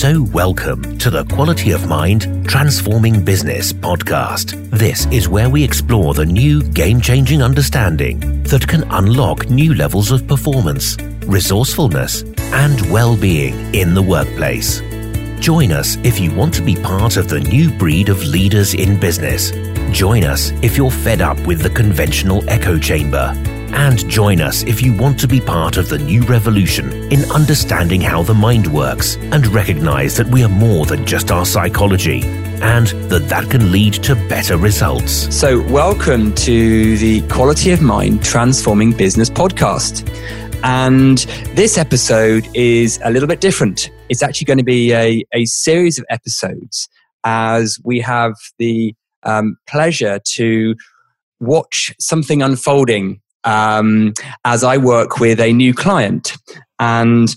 So, welcome to the Quality of Mind Transforming Business podcast. This is where we explore the new game changing understanding that can unlock new levels of performance, resourcefulness, and well being in the workplace. Join us if you want to be part of the new breed of leaders in business. Join us if you're fed up with the conventional echo chamber and join us if you want to be part of the new revolution in understanding how the mind works and recognize that we are more than just our psychology and that that can lead to better results. So, welcome to the Quality of Mind Transforming Business podcast. And this episode is a little bit different. It's actually going to be a, a series of episodes as we have the um, pleasure to watch something unfolding um, as I work with a new client. And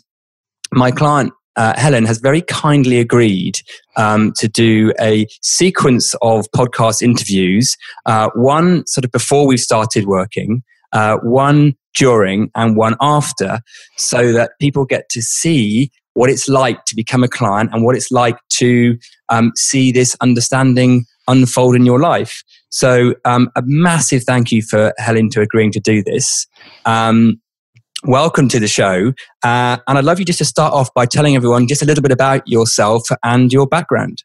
my client, uh, Helen, has very kindly agreed um, to do a sequence of podcast interviews, uh, one sort of before we started working, uh, one during, and one after, so that people get to see what it's like to become a client and what it's like to um, see this understanding unfold in your life. So, um, a massive thank you for Helen to agreeing to do this. Um, welcome to the show. Uh, and I'd love you just to start off by telling everyone just a little bit about yourself and your background.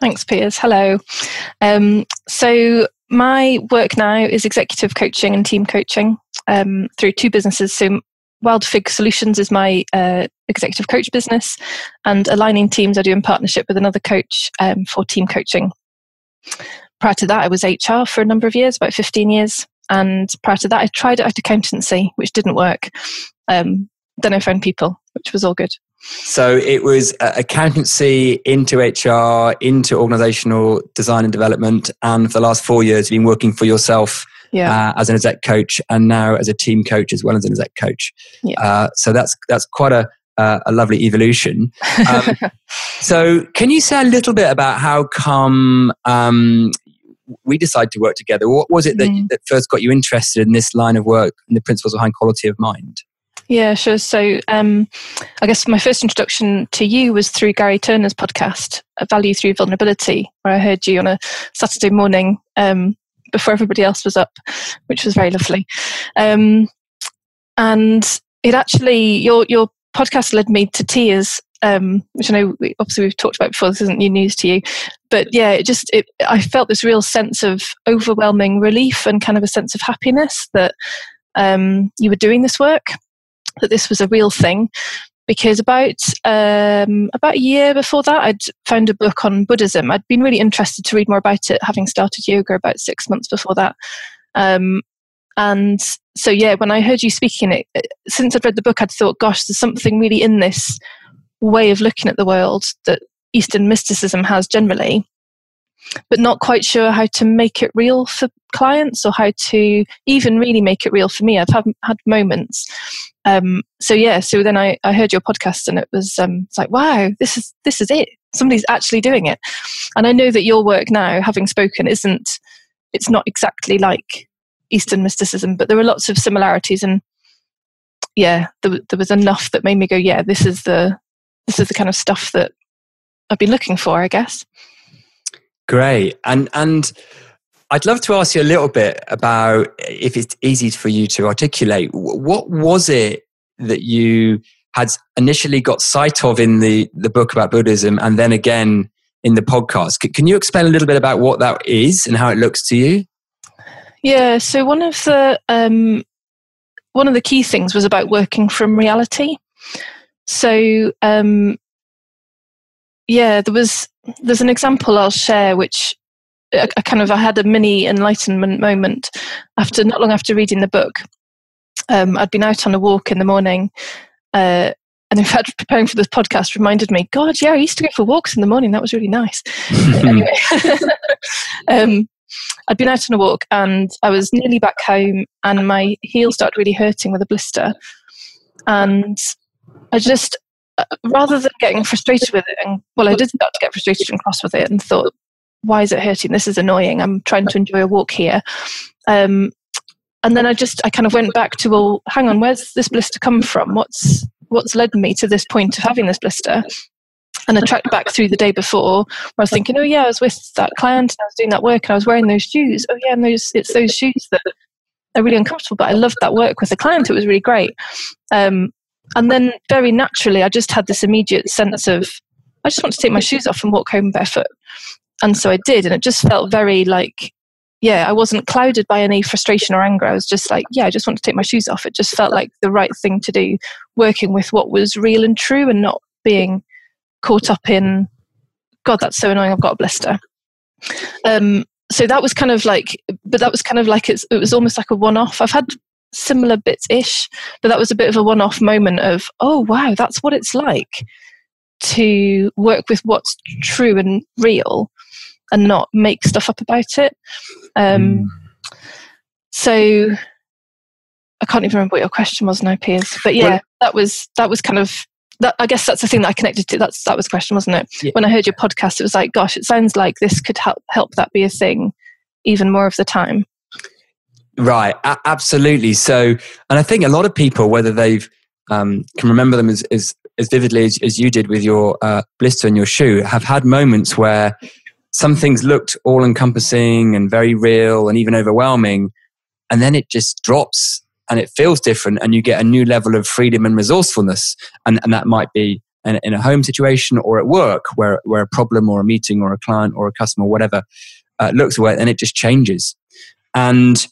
Thanks, Piers. Hello. Um, so, my work now is executive coaching and team coaching um, through two businesses. So, WildFig Solutions is my uh, executive coach business, and Aligning Teams I do in partnership with another coach um, for team coaching. Prior to that, I was HR for a number of years, about 15 years. And prior to that, I tried at accountancy, which didn't work. Um, then I found people, which was all good. So it was uh, accountancy into HR, into organizational design and development. And for the last four years, you've been working for yourself yeah. uh, as an exec coach and now as a team coach as well as an exec coach. Yeah. Uh, so that's, that's quite a, uh, a lovely evolution. Um, so, can you say a little bit about how come um, we decided to work together? What was it that, mm. that first got you interested in this line of work and the principles behind quality of mind? Yeah, sure. So, um, I guess my first introduction to you was through Gary Turner's podcast, Value Through Vulnerability, where I heard you on a Saturday morning um, before everybody else was up, which was very lovely. Um, and it actually, your your podcast led me to tears um, which I know we, obviously we've talked about before. This isn't new news to you, but yeah, it just it, I felt this real sense of overwhelming relief and kind of a sense of happiness that um, you were doing this work, that this was a real thing. Because about um, about a year before that, I'd found a book on Buddhism. I'd been really interested to read more about it, having started yoga about six months before that. Um, and so, yeah, when I heard you speaking it, since I'd read the book, I'd thought, gosh, there's something really in this way of looking at the world that Eastern mysticism has generally, but not quite sure how to make it real for clients or how to even really make it real for me. I've had, had moments. Um, so yeah, so then I, I heard your podcast and it was um, it's like, wow, this is this is it. Somebody's actually doing it. And I know that your work now, having spoken, isn't it's not exactly like Eastern mysticism, but there are lots of similarities. And yeah, there, there was enough that made me go, yeah, this is the this is the kind of stuff that I've been looking for, I guess. Great, and and I'd love to ask you a little bit about if it's easy for you to articulate. What was it that you had initially got sight of in the the book about Buddhism, and then again in the podcast? Can you explain a little bit about what that is and how it looks to you? Yeah, so one of the um, one of the key things was about working from reality. So um, yeah, there was there's an example I'll share which I, I, kind of I had a mini enlightenment moment after not long after reading the book. Um, I'd been out on a walk in the morning. Uh, and in fact, preparing for this podcast reminded me, God, yeah, I used to go for walks in the morning. That was really nice. anyway, um, I'd been out on a walk and I was nearly back home, and my heel started really hurting with a blister. And I just, uh, rather than getting frustrated with it, and well, I did start to get frustrated and cross with it, and thought, why is it hurting? This is annoying. I'm trying to enjoy a walk here. Um, and then I just, I kind of went back to, well, hang on, where's this blister come from? What's what's led me to this point of having this blister? And I tracked back through the day before where I was thinking, oh yeah, I was with that client and I was doing that work and I was wearing those shoes. Oh yeah, and those it's those shoes that are really uncomfortable, but I loved that work with the client. It was really great. Um, and then very naturally, I just had this immediate sense of I just want to take my shoes off and walk home barefoot. And so I did, and it just felt very like yeah, I wasn't clouded by any frustration or anger. I was just like, yeah, I just want to take my shoes off. It just felt like the right thing to do, working with what was real and true and not being caught up in, God, that's so annoying. I've got a blister. Um, so that was kind of like, but that was kind of like it's, it was almost like a one off. I've had similar bits ish, but that was a bit of a one off moment of, oh, wow, that's what it's like to work with what's true and real and not make stuff up about it. Um, mm. So I can't even remember what your question was now, Piers. But yeah, well, that was that was kind of that. I guess that's the thing that I connected to. That's that was the question, wasn't it? Yeah. When I heard your podcast, it was like, gosh, it sounds like this could help help that be a thing even more of the time. Right, a- absolutely. So, and I think a lot of people, whether they've um, can remember them as, as, as vividly as, as you did with your uh, blister in your shoe, have had moments where some things looked all encompassing and very real and even overwhelming. And then it just drops and it feels different and you get a new level of freedom and resourcefulness. And, and that might be in, in a home situation or at work where, where a problem or a meeting or a client or a customer or whatever uh, looks away and it just changes. And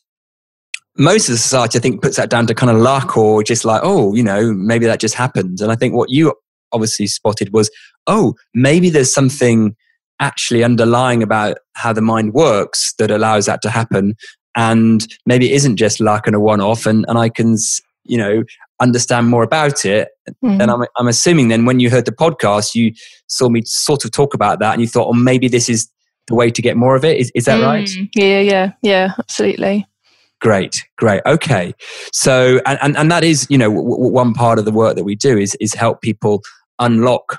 most of the society, I think, puts that down to kind of luck or just like, oh, you know, maybe that just happened. And I think what you obviously spotted was, oh, maybe there's something actually underlying about how the mind works that allows that to happen. And maybe it isn't just luck and a one off, and, and I can, you know, understand more about it. Mm-hmm. And I'm, I'm assuming then when you heard the podcast, you saw me sort of talk about that and you thought, oh, maybe this is the way to get more of it. Is, is that mm, right? Yeah, yeah, yeah, absolutely. Great, great. Okay. So, and, and, and that is, you know, w- w- one part of the work that we do is, is help people unlock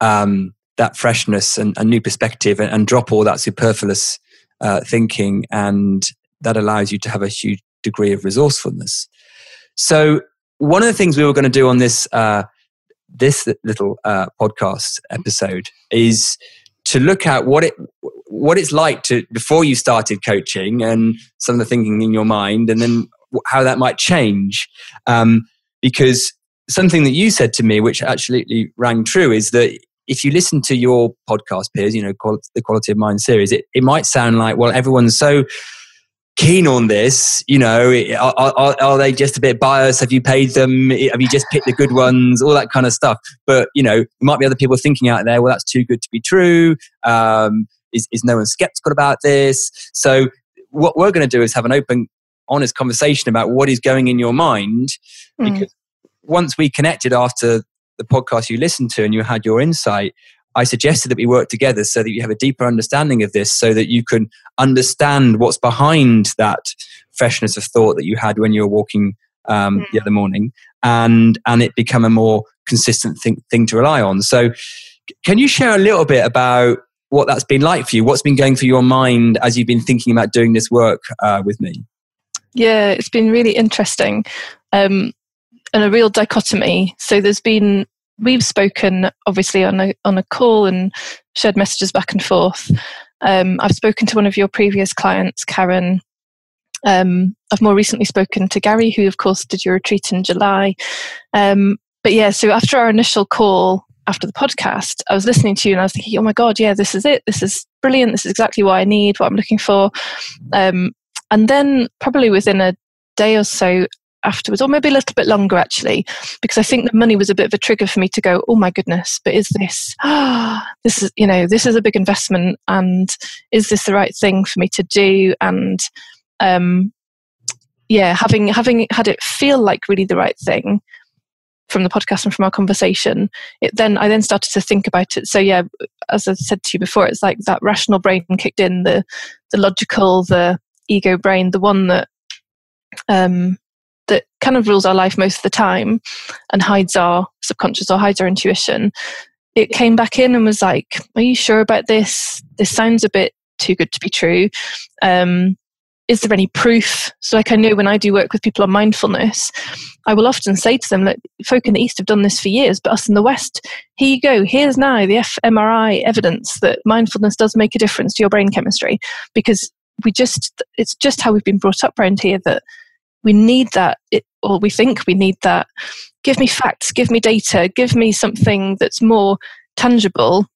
um, that freshness and, and new perspective and, and, drop all that superfluous uh, thinking and that allows you to have a huge degree of resourcefulness. So one of the things we were going to do on this uh, this little uh, podcast episode is to look at what it what it's like to before you started coaching and some of the thinking in your mind and then how that might change. Um, because something that you said to me which absolutely rang true is that if you listen to your podcast Piers, you know, the Quality of Mind series, it, it might sound like, well, everyone's so keen on this. You know, are, are, are, they just a bit biased? Have you paid them? Have you just picked the good ones? All that kind of stuff. But, you know, there might be other people thinking out there, well, that's too good to be true. Um, is, is no one skeptical about this? So, what we're going to do is have an open, honest conversation about what is going in your mind. Mm. Because once we connected after the podcast you listened to and you had your insight, I suggested that we work together so that you have a deeper understanding of this, so that you can understand what's behind that freshness of thought that you had when you were walking um, mm. the other morning, and and it become a more consistent thing, thing to rely on. So, can you share a little bit about what that's been like for you? What's been going through your mind as you've been thinking about doing this work uh, with me? Yeah, it's been really interesting. Um, and a real dichotomy. So there's been we've spoken obviously on a on a call and shared messages back and forth. Um, I've spoken to one of your previous clients, Karen. Um, I've more recently spoken to Gary, who of course did your retreat in July. Um, but yeah, so after our initial call after the podcast, I was listening to you and I was thinking, oh my god, yeah, this is it. This is brilliant. This is exactly what I need, what I'm looking for. Um, and then probably within a day or so, afterwards, or maybe a little bit longer actually, because I think the money was a bit of a trigger for me to go, oh my goodness, but is this, ah, this is, you know, this is a big investment and is this the right thing for me to do? And, um, yeah, having, having had it feel like really the right thing from the podcast and from our conversation, it then, I then started to think about it. So yeah, as I said to you before, it's like that rational brain kicked in, the, the logical, the ego brain, the one that, um, that kind of rules our life most of the time and hides our subconscious or hides our intuition, it came back in and was like, Are you sure about this? This sounds a bit too good to be true. Um, is there any proof? So, like, I know when I do work with people on mindfulness, I will often say to them that folk in the East have done this for years, but us in the West, here you go. Here's now the fMRI evidence that mindfulness does make a difference to your brain chemistry because we just, it's just how we've been brought up around here that we need that, or we think we need that. Give me facts, give me data, give me something that's more tangible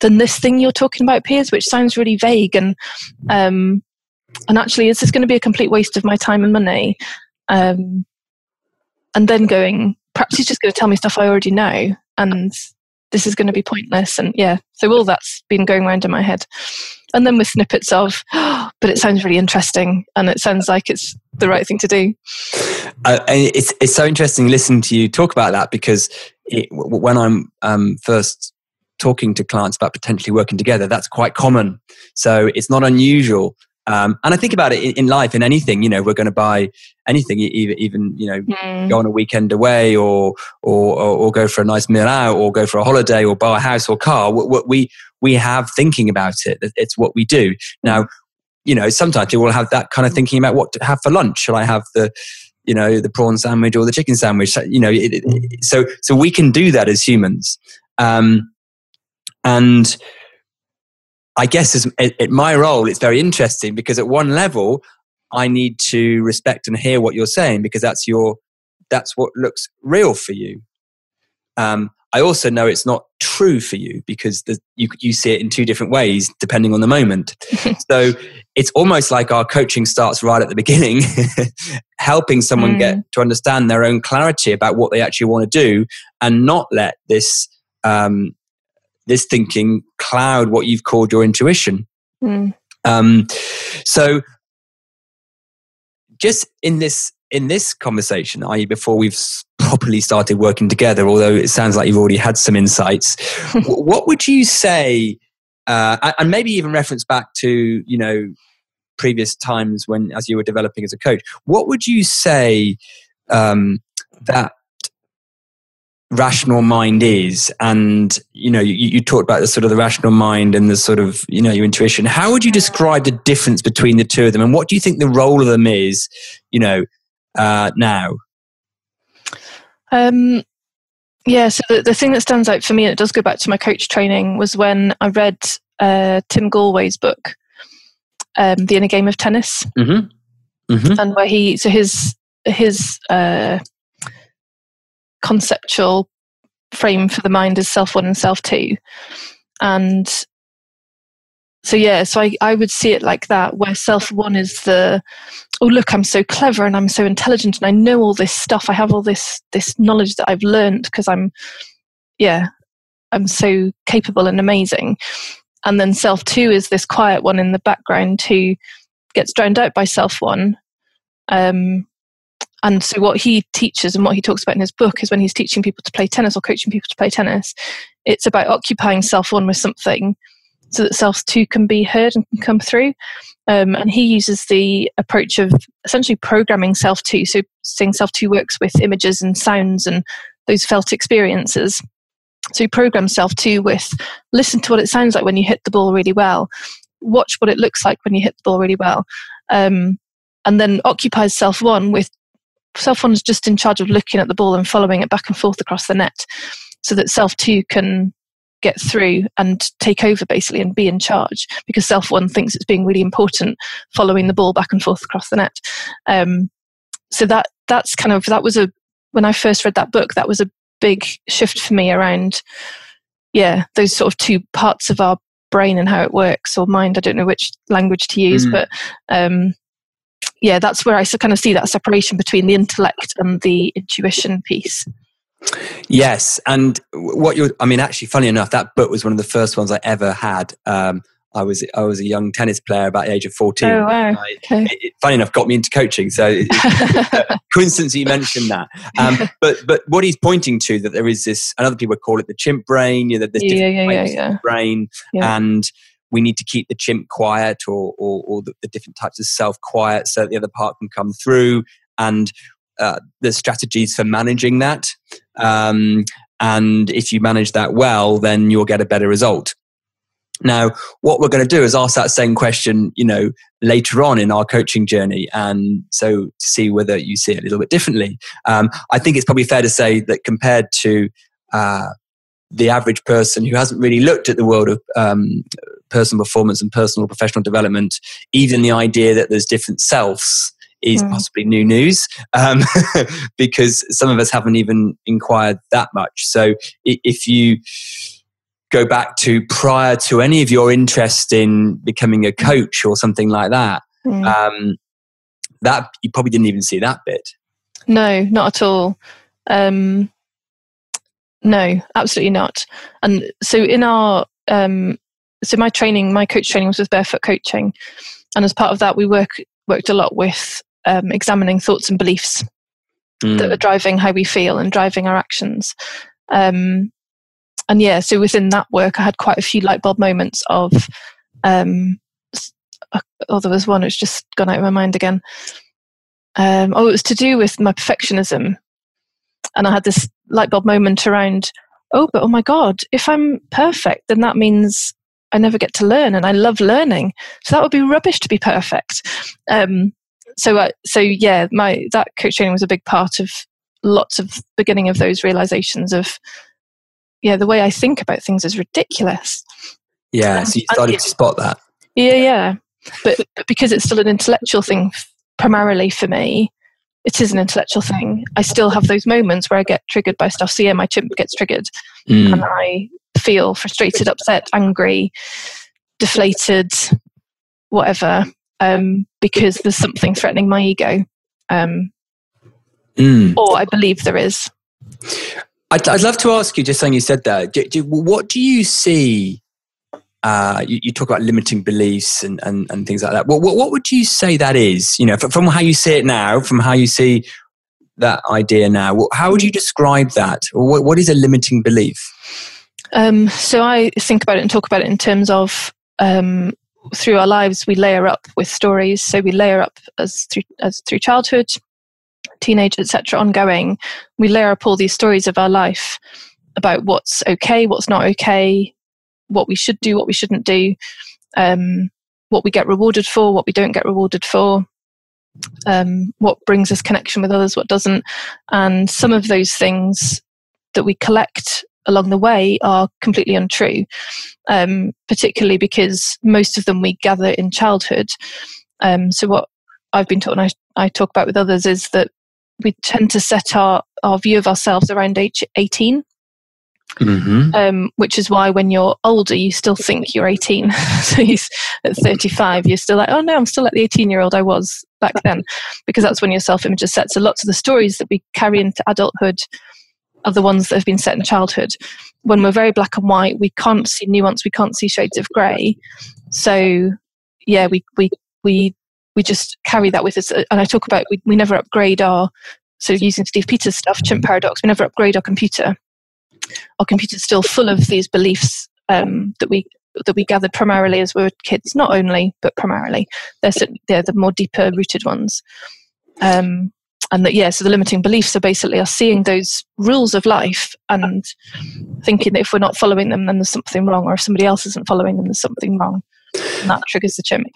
than this thing you're talking about, Piers, which sounds really vague and um, and actually, is this going to be a complete waste of my time and money? Um, and then going, perhaps he's just going to tell me stuff I already know, and this is going to be pointless. And yeah, so all that's been going around in my head. And then with snippets of, oh, but it sounds really interesting, and it sounds like it's the right thing to do. Uh, it's it's so interesting listening to you talk about that because it, when I'm um, first talking to clients about potentially working together, that's quite common. So it's not unusual um, and I think about it in, in, life, in anything, you know, we're going to buy anything, even, even you know, mm. go on a weekend away or, or, or, or, go for a nice meal out or go for a holiday or buy a house or car. We, we, we have thinking about it. It's what we do. Now, you know, sometimes you will have that kind of thinking about what to have for lunch. Shall I have the, you know, the prawn sandwich or the chicken sandwich? You know, it, it, so, so we can do that as humans. Um, and, I guess as at my role, it's very interesting because at one level, I need to respect and hear what you're saying because that's your that's what looks real for you. Um, I also know it's not true for you because the, you you see it in two different ways depending on the moment. so it's almost like our coaching starts right at the beginning, helping someone mm. get to understand their own clarity about what they actually want to do, and not let this um, this thinking cloud what you've called your intuition. Mm. Um, so, just in this in this conversation, i.e., before we've properly started working together, although it sounds like you've already had some insights, what would you say? Uh, and maybe even reference back to you know previous times when as you were developing as a coach. What would you say um, that rational mind is and you know you, you, talked about the sort of the rational mind and the sort of you know your intuition how would you describe the difference between the two of them and what do you think the role of them is you know uh, now um yeah so the, the thing that stands out for me and it does go back to my coach training was when i read uh, Tim Gallwey's book um, the inner game of tennis mm-hmm. Mm-hmm. and where he so his his uh, conceptual frame for the mind is self one and self two. And so yeah, so I, I would see it like that, where self one is the oh look, I'm so clever and I'm so intelligent and I know all this stuff. I have all this this knowledge that I've learned because I'm yeah, I'm so capable and amazing. And then self two is this quiet one in the background who gets drowned out by self one. Um, and so, what he teaches and what he talks about in his book is when he's teaching people to play tennis or coaching people to play tennis, it's about occupying self one with something so that self two can be heard and can come through. Um, and he uses the approach of essentially programming self two. So, saying self two works with images and sounds and those felt experiences. So, he programs self two with listen to what it sounds like when you hit the ball really well, watch what it looks like when you hit the ball really well. Um, and then occupies self one with self one is just in charge of looking at the ball and following it back and forth across the net so that self two can get through and take over basically and be in charge because self one thinks it's being really important following the ball back and forth across the net um, so that that's kind of that was a when i first read that book that was a big shift for me around yeah those sort of two parts of our brain and how it works or mind i don't know which language to use mm. but um, yeah, that's where I kind of see that separation between the intellect and the intuition piece. Yes, and what you're—I mean, actually, funny enough, that book was one of the first ones I ever had. Um, I was I was a young tennis player about the age of fourteen. Oh wow! I, okay. it, it, funny enough, got me into coaching. So it, coincidence you mentioned that. Um, but but what he's pointing to that there is this, and other people call it the chimp brain. You know, there's different yeah, yeah, yeah, brain, and we need to keep the chimp quiet or, or, or the, the, different types of self quiet so that the other part can come through and uh, the strategies for managing that. Um, and if you manage that well, then you'll get a better result. Now, what we're going to do is ask that same question, you know, later on in our coaching journey, and so to see whether you see it a little bit differently. Um, I think it's probably fair to say that compared to uh, the average person who hasn't really looked at the world of um, personal performance and personal professional development, even the idea that there's different selves is mm. possibly new news um, because some of us haven't even inquired that much. So if you go back to prior to any of your interest in becoming a coach or something like that, mm. um, that you probably didn't even see that bit. No, not at all. Um, no, absolutely not. And so in our um, so my training, my coach training was with Barefoot Coaching, and as part of that, we work worked a lot with um, examining thoughts and beliefs mm. that are driving how we feel and driving our actions. Um, and yeah, so within that work, I had quite a few light bulb moments of. Um, uh, oh, there was one which just gone out of my mind again. Um, oh, it was to do with my perfectionism, and I had this light bulb moment around. Oh, but oh my god, if I'm perfect, then that means I never get to learn, and I love learning. So that would be rubbish to be perfect. Um, so, uh, so yeah, my that coach training was a big part of lots of beginning of those realizations of yeah, the way I think about things is ridiculous. Yeah, so you started to spot that. Yeah, yeah, but, but because it's still an intellectual thing primarily for me, it is an intellectual thing. I still have those moments where I get triggered by stuff. So yeah, my chimp gets triggered, mm. and I feel frustrated, upset, angry, deflated, whatever, um, because there's something threatening my ego. Um, mm. Or I believe there is. I'd, I'd, love to ask you, just saying you said that, do, do, what do you see? Uh, you, you, talk about limiting beliefs and, and, and things like that. What, what, what, would you say that is? You know, from, from how you see it now, from how you see that idea now, how would you describe that? What, what is a limiting belief? Um, so I think about it and talk about it in terms of um, through our lives we layer up with stories. So we layer up as through as through childhood, teenage, etc., ongoing. We layer up all these stories of our life about what's okay, what's not okay, what we should do, what we shouldn't do, um, what we get rewarded for, what we don't get rewarded for. Um, what brings us connection with others, what doesn't, and some of those things that we collect along the way are completely untrue, um, particularly because most of them we gather in childhood. Um, so, what I've been taught and I, I talk about with others is that we tend to set our, our view of ourselves around age 18. Mm-hmm. Um, which is why when you're older, you still think you're 18. so you, at 35, you're still like, oh no, I'm still like the 18 year old I was back then, because that's when your self image is set. So lots of the stories that we carry into adulthood are the ones that have been set in childhood. When we're very black and white, we can't see nuance, we can't see shades of grey. So, yeah, we, we, we, we just carry that with us. And I talk about we, we never upgrade our, so using Steve Peters' stuff, chimp paradox, we never upgrade our computer. Our computer's still full of these beliefs um, that we that we gathered primarily as we were kids, not only, but primarily. They're, they're the more deeper rooted ones. Um, and that yeah so the limiting beliefs are basically us seeing those rules of life and thinking that if we're not following them then there's something wrong or if somebody else isn't following them there's something wrong. And that triggers the chimp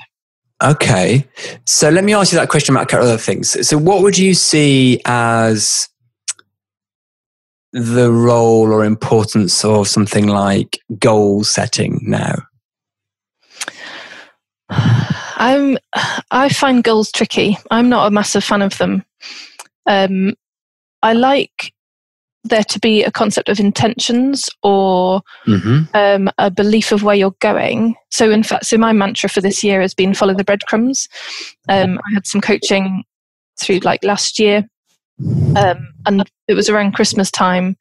okay. So let me ask you that question about a couple of other things. So what would you see as the role or importance of something like goal setting now I'm I find goals tricky. I'm not a massive fan of them. Um, I like there to be a concept of intentions or mm-hmm. um, a belief of where you're going. So, in fact, so my mantra for this year has been follow the breadcrumbs. Um, I had some coaching through like last year, um, and it was around Christmas time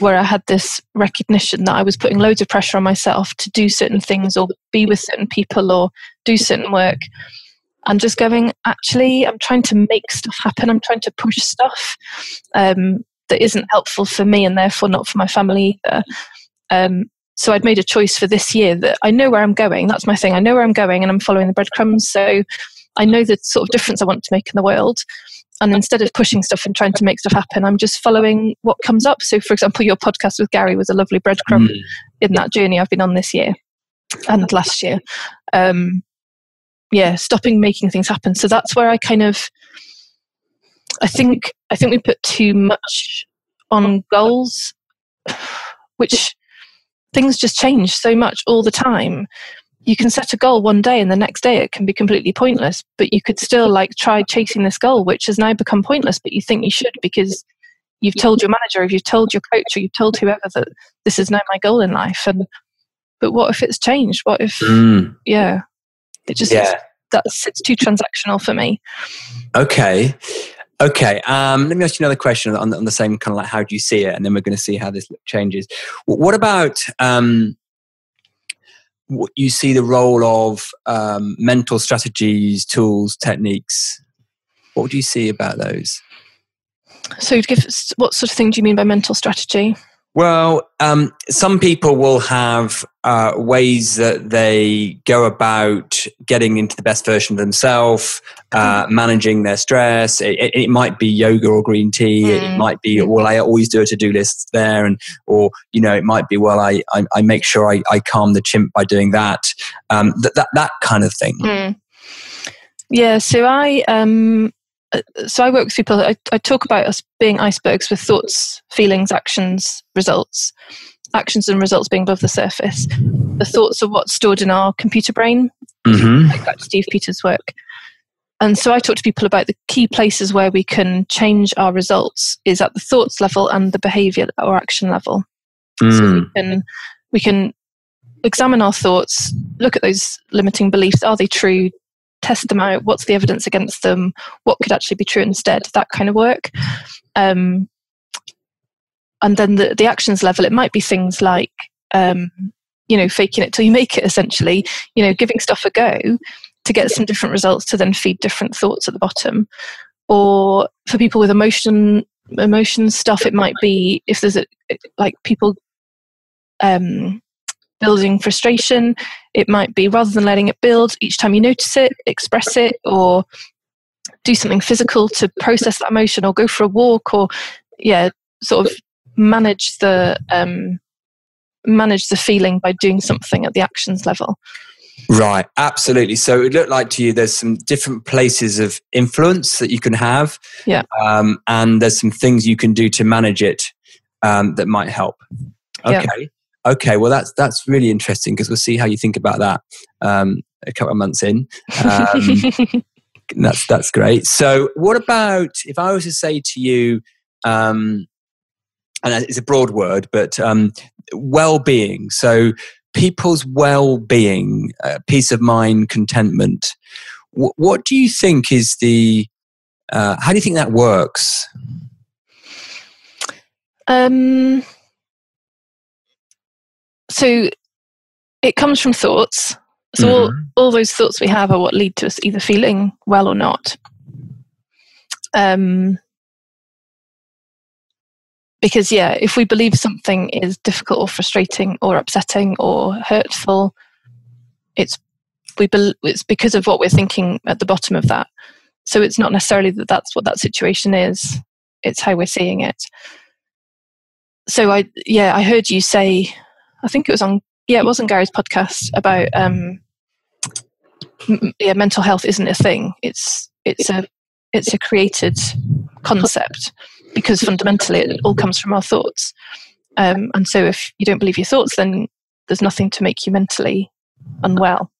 where I had this recognition that I was putting loads of pressure on myself to do certain things or be with certain people or do certain work. And just going, actually, I'm trying to make stuff happen. I'm trying to push stuff um, that isn't helpful for me and therefore not for my family either. Um, so I'd made a choice for this year that I know where I'm going. That's my thing. I know where I'm going and I'm following the breadcrumbs. So I know the sort of difference I want to make in the world and instead of pushing stuff and trying to make stuff happen i'm just following what comes up so for example your podcast with gary was a lovely breadcrumb mm. in that journey i've been on this year and last year. Um, yeah, stopping making things happen. So that's where I kind of, I think, I think we put too much on goals, which things just change so much all the time. You can set a goal one day and the next day it can be completely pointless, but you could still like try chasing this goal, which has now become pointless, but you think you should because you've told your manager, if you've told your coach, or you've told whoever that this is now my goal in life. And but what if it's changed? What if mm. yeah, it just yeah. that's it's too transactional for me. Okay. Okay, um, let me ask you another question on, on, the same kind of like how do you see it, and then we're going to see how this changes. What about um, you see the role of um, mental strategies, tools, techniques? What do you see about those? So, give what sort of thing do you mean by mental strategy? Well, um, some people will have uh, ways that they go about getting into the best version of themselves, uh, mm-hmm. managing their stress. It, it, it, might be yoga or green tea. Mm. It might be, well, I always do a to-do list there, and or you know, it might be, well, I I, I make sure I, I calm the chimp by doing that. Um, that that that kind of thing. Mm. Yeah. So I um so I work with people. I, I talk about us being icebergs with thoughts, feelings, actions, results. Actions and results being above the surface. The thoughts are what's stored in our computer brain, mm-hmm. like that Steve Peters' work. And so I talk to people about the key places where we can change our results is at the thoughts level and the behavior or action level. Mm. So we can we can examine our thoughts, look at those limiting beliefs. Are they true? Test them out what's the evidence against them what could actually be true instead that kind of work. Um, and then the, the actions level it might be things like um, you know faking it till you make it essentially you know giving stuff a go to get some different results to then feed different thoughts at the bottom. Or for people with emotion emotion stuff it might be if there's a like people um building frustration. It might be rather than letting it build, each time you notice it, express it, or do something physical to process that emotion, or go for a walk, or yeah, sort of manage the um, manage the feeling by doing something at the actions level. Right, absolutely. So it looked like to you there's some different places of influence that you can have, yeah, um, and there's some things you can do to manage it um, that might help. Okay. Yeah. Okay, well that's that's really interesting because we'll see how you think about that um, a couple of months in. Um, that's that's great. So, what about if I was to say to you, um, and it's a broad word, but um, well-being. So, people's well-being, uh, peace of mind, contentment. W- what do you think is the? Uh, how do you think that works? Um so it comes from thoughts. So mm-hmm. all, all those thoughts we have are what lead to us either feeling well or not. Um, because yeah, if we believe something is difficult or frustrating or upsetting or hurtful, it's we be, it's because of what we're thinking at the bottom of that. So it's not necessarily that that's what that situation is; it's how we're seeing it. So I yeah, I heard you say I think it was on yeah, it was on Gary's podcast about um, m- yeah, mental health isn't a thing. It's it's a it's a created concept because fundamentally it all comes from our thoughts. Um, and so if you don't believe your thoughts, then there's nothing to make you mentally unwell.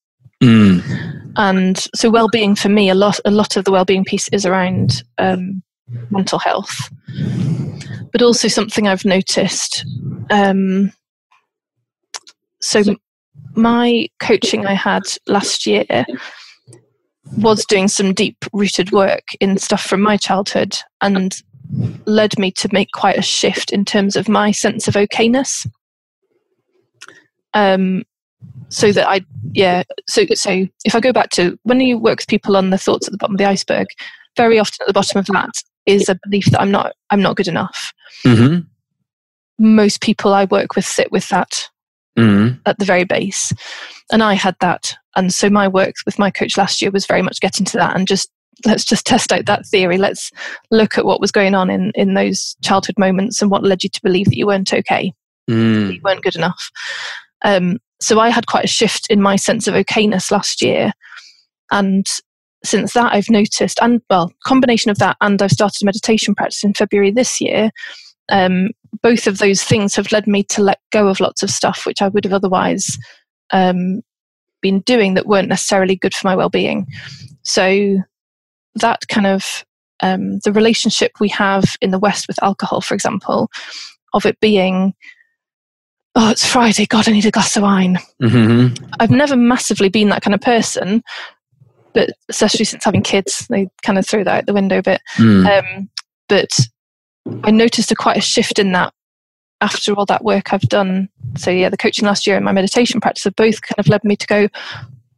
Mm. And so well-being for me, a lot a lot of the well-being piece is around um, mental health, but also something I've noticed. Um, so my coaching I had last year was doing some deep rooted work in stuff from my childhood and led me to make quite a shift in terms of my sense of okayness. Um, so that I, yeah, so so if I go back to when you work with people on the thoughts at the bottom of the iceberg, very often at the bottom of that is a belief that I'm not I'm not good enough. Mm-hmm. Most people I work with sit with that mm. at the very base. And I had that. And so my work with my coach last year was very much getting to that and just let's just test out that theory. Let's look at what was going on in, in those childhood moments and what led you to believe that you weren't okay, mm. you weren't good enough. Um, so I had quite a shift in my sense of okayness last year. And since that, I've noticed, and well, combination of that, and I've started meditation practice in February this year. Um, both of those things have led me to let go of lots of stuff which I would have otherwise um, been doing that weren't necessarily good for my well-being. So that kind of um, the relationship we have in the West with alcohol, for example, of it being oh, it's Friday, God, I need a glass of wine. Mm-hmm. I've never massively been that kind of person, but especially since having kids, they kind of threw that out the window a bit. Mm. Um, but I noticed a quite a shift in that after all that work I've done. So yeah, the coaching last year and my meditation practice have both kind of led me to go.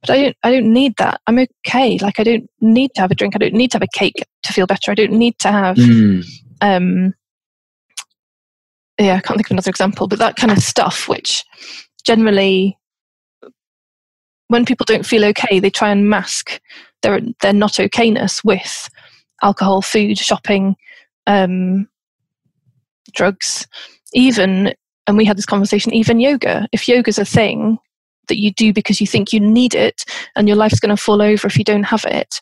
But I don't. I don't need that. I'm okay. Like I don't need to have a drink. I don't need to have a cake to feel better. I don't need to have. Mm. Um, yeah, I can't think of another example, but that kind of stuff, which generally, when people don't feel okay, they try and mask their their not okayness with alcohol, food, shopping, um, drugs, even. And we had this conversation. Even yoga. If yoga's a thing that you do because you think you need it, and your life's going to fall over if you don't have it,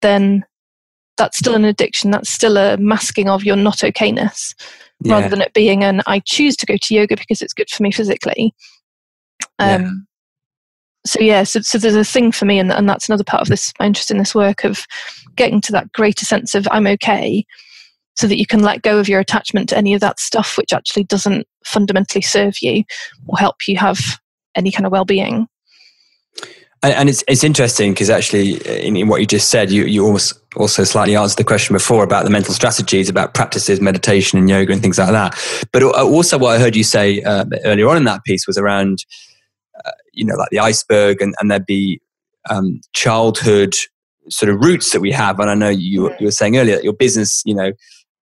then that's still an addiction. That's still a masking of your not okayness yeah. rather than it being an I choose to go to yoga because it's good for me physically. Um, yeah. So yeah, so, so there's a thing for me, and, and that's another part of this. My interest in this work of getting to that greater sense of I'm okay, so that you can let go of your attachment to any of that stuff which actually doesn't fundamentally serve you or help you have any kind of well-being. And, and it's it's interesting because actually, in, in, what you just said, you you almost also slightly answered the question before about the mental strategies, about practices, meditation, and yoga, and things like that. But also, what I heard you say uh, earlier on in that piece was around, uh, you know, like the iceberg, and, and there'd be um, childhood sort of roots that we have. And I know you you were saying earlier that your business, you know.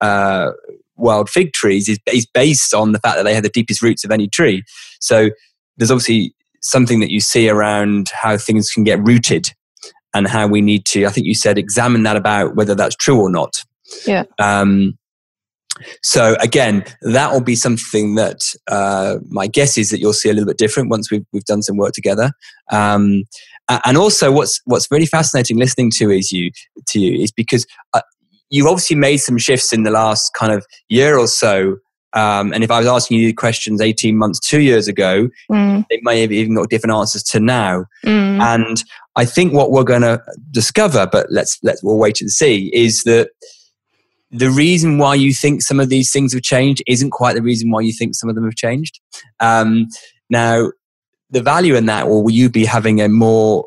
Uh, wild fig trees is, is based on the fact that they have the deepest roots of any tree. So there's obviously something that you see around how things can get rooted and how we need to, I think you said, examine that about whether that's true or not. Yeah. Um, so again, that will be something that uh, my guess is that you'll see a little bit different once we've we've done some work together. Um, and also, what's what's really fascinating listening to is you to you is because uh, you've obviously made some shifts in the last kind of year or so um, and if I was asking you questions 18 months, two years ago, mm. they may have even got different answers to now. Mm. And I think what we're going to discover, but let's, let's, we'll wait and see, is that the reason why you think some of these things have changed isn't quite the reason why you think some of them have changed. Um, now, the value in that, or will you be having a more,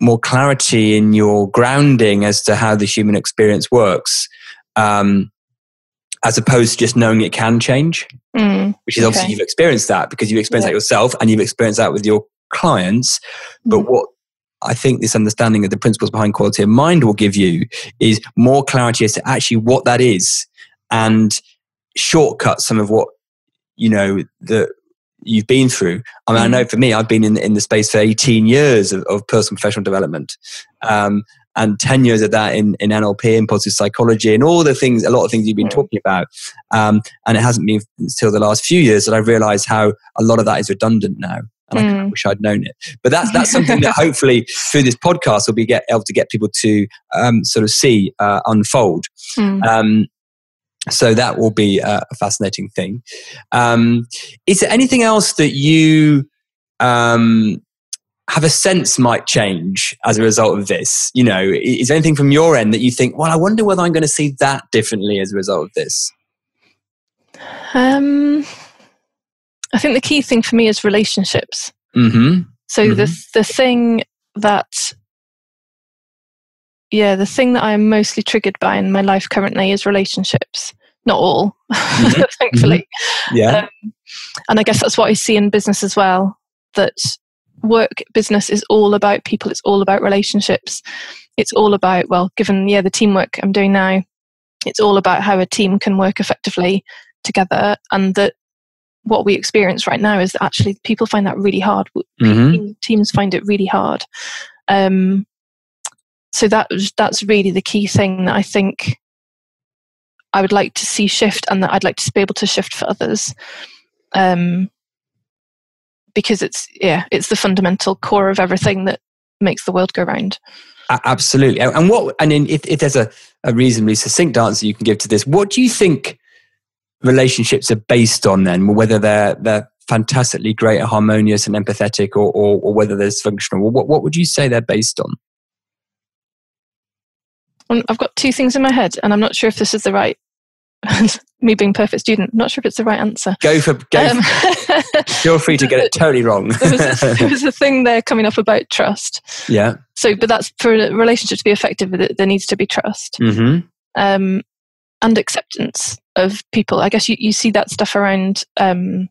more clarity in your grounding as to how the human experience works? Um, as opposed to just knowing it can change, mm, which is obviously you've experienced that because you've experienced yeah. that yourself and you've experienced that with your clients. Mm. But what I think this understanding of the principles behind quality of mind will give you is more clarity as to actually what that is and shortcut some of what you know that you've been through. I mean, mm. I know for me, I've been in in the space for 18 years of, of personal professional development. Um, and 10 years of that in, in NLP and positive psychology and all the things, a lot of things you've been mm. talking about. Um, and it hasn't been until the last few years that I've realized how a lot of that is redundant now. And mm. I wish I'd known it. But that's, that's something that hopefully through this podcast will be get, able to get people to um, sort of see uh, unfold. Mm. So that will be a, a fascinating thing. Um, is there anything else that you um, have a sense might change as a result of this? You know, is there anything from your end that you think, well, I wonder whether I'm going to see that differently as a result of this? Um, I think the key thing for me is relationships. Mm-hmm. So mm-hmm. the the thing that, yeah, the thing that I am mostly triggered by in my life currently is relationships. Not all, mm-hmm. thankfully. Mm-hmm. Yeah. Um, and I guess that's what I see in business as well. That work business is all about people it's all about relationships it's all about well given yeah the teamwork i'm doing now it's all about how a team can work effectively together and that what we experience right now is that actually people find that really hard mm-hmm. teams find it really hard um, so that that's really the key thing that i think i would like to see shift and that i'd like to be able to shift for others um, because it's yeah, it's the fundamental core of everything that makes the world go round. Absolutely. And what and if, if there's a, a reasonably succinct answer you can give to this, what do you think relationships are based on then? Whether they're they're fantastically great, and harmonious, and empathetic, or, or, or whether they're dysfunctional. What what would you say they're based on? I've got two things in my head, and I'm not sure if this is the right. me being perfect student, not sure if it's the right answer. Go for go. Um, feel free to get it totally wrong. there, was a, there was a thing there coming up about trust. Yeah. So, but that's for a relationship to be effective. There needs to be trust. Mm-hmm. Um, and acceptance of people. I guess you, you see that stuff around, um,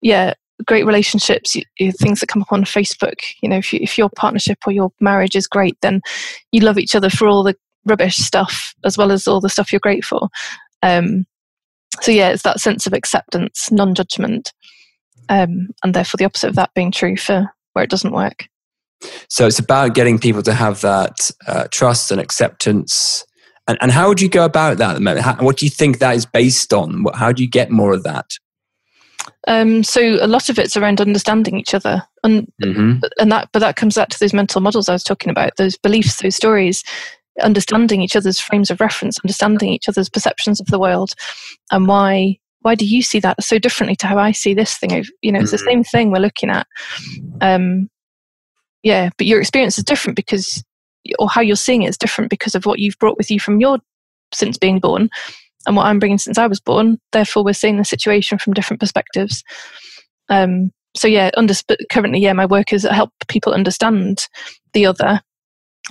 yeah, great relationships, things that come up on Facebook. You know, if, you, if your partnership or your marriage is great, then you love each other for all the rubbish stuff as well as all the stuff you're great for. Um, so yeah, it's that sense of acceptance, non-judgment, um, and therefore the opposite of that being true for where it doesn't work. So it's about getting people to have that uh, trust and acceptance and, and how would you go about that at the moment? How, what do you think that is based on? How do you get more of that? Um, so a lot of it's around understanding each other, and mm-hmm. and that but that comes back to those mental models I was talking about, those beliefs, those stories, understanding each other's frames of reference, understanding each other's perceptions of the world, and why why do you see that so differently to how I see this thing? You know, it's mm-hmm. the same thing we're looking at. Um, yeah, but your experience is different because or how you're seeing it is different because of what you've brought with you from your since being born and what I'm bringing since I was born. Therefore, we're seeing the situation from different perspectives. Um, so yeah, under, currently, yeah, my work is to help people understand the other,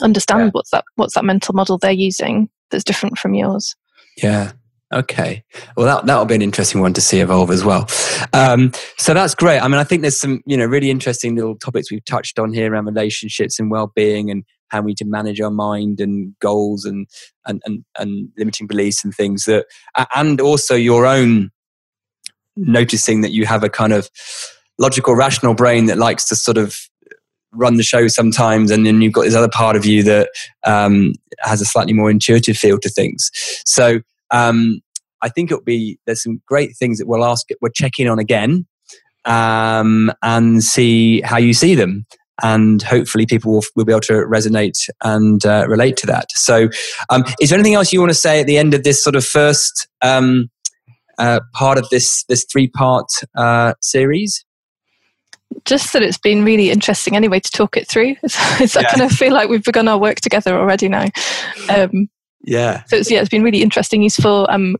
understand yeah. what's that what's that mental model they're using that's different from yours. Yeah. Okay. Well, that that'll be an interesting one to see evolve as well. Um, so that's great. I mean, I think there's some you know really interesting little topics we've touched on here around relationships and well-being and how we need to manage our mind and goals and and and, and limiting beliefs and things that and also your own noticing that you have a kind of logical rational brain that likes to sort of run the show sometimes and then you've got this other part of you that um, has a slightly more intuitive feel to things so um, i think it'll be there's some great things that we'll ask we'll check in on again um, and see how you see them and hopefully people will, will be able to resonate and uh, relate to that. So, um, is there anything else you want to say at the end of this sort of first um, uh, part of this this three part uh, series? Just that it's been really interesting anyway to talk it through. It's, it's, yeah. I kind of feel like we've begun our work together already now. Um, yeah. So it's, yeah, it's been really interesting, useful. I'm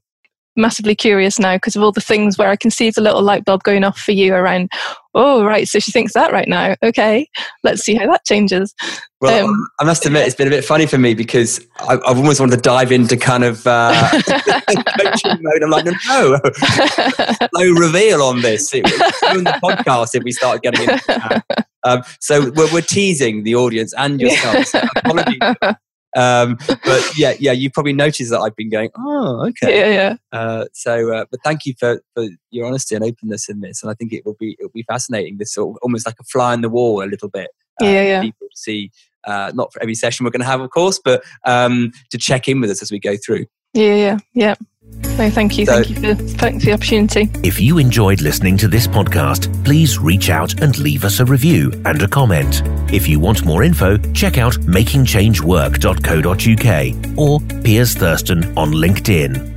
massively curious now because of all the things where I can see the little light bulb going off for you around, oh, right, so she thinks that right now. Okay, let's see how that changes. Well, um, I must admit, it's been a bit funny for me because I, have almost wanted to dive into kind of uh, coaching mode. I'm like, no, no, no reveal on this. It the podcast if we start getting into that. Um, so we're, we're, teasing the audience and yourself. So apologies um, but yeah, yeah, you probably noticed that I've been going, oh, okay, yeah, yeah. Uh, so, uh, but thank you for, for your honesty and openness in this, and I think it will be it will be fascinating. This sort of almost like a fly in the wall, a little bit. Uh, yeah, yeah. People to see, uh, not for every session we're going to have, of course, but um, to check in with us as we go through. Yeah, yeah, yeah. No, thank you. So, thank you for, thanks for the opportunity. If you enjoyed listening to this podcast, please reach out and leave us a review and a comment. If you want more info, check out makingchangework.co.uk or Piers Thurston on LinkedIn.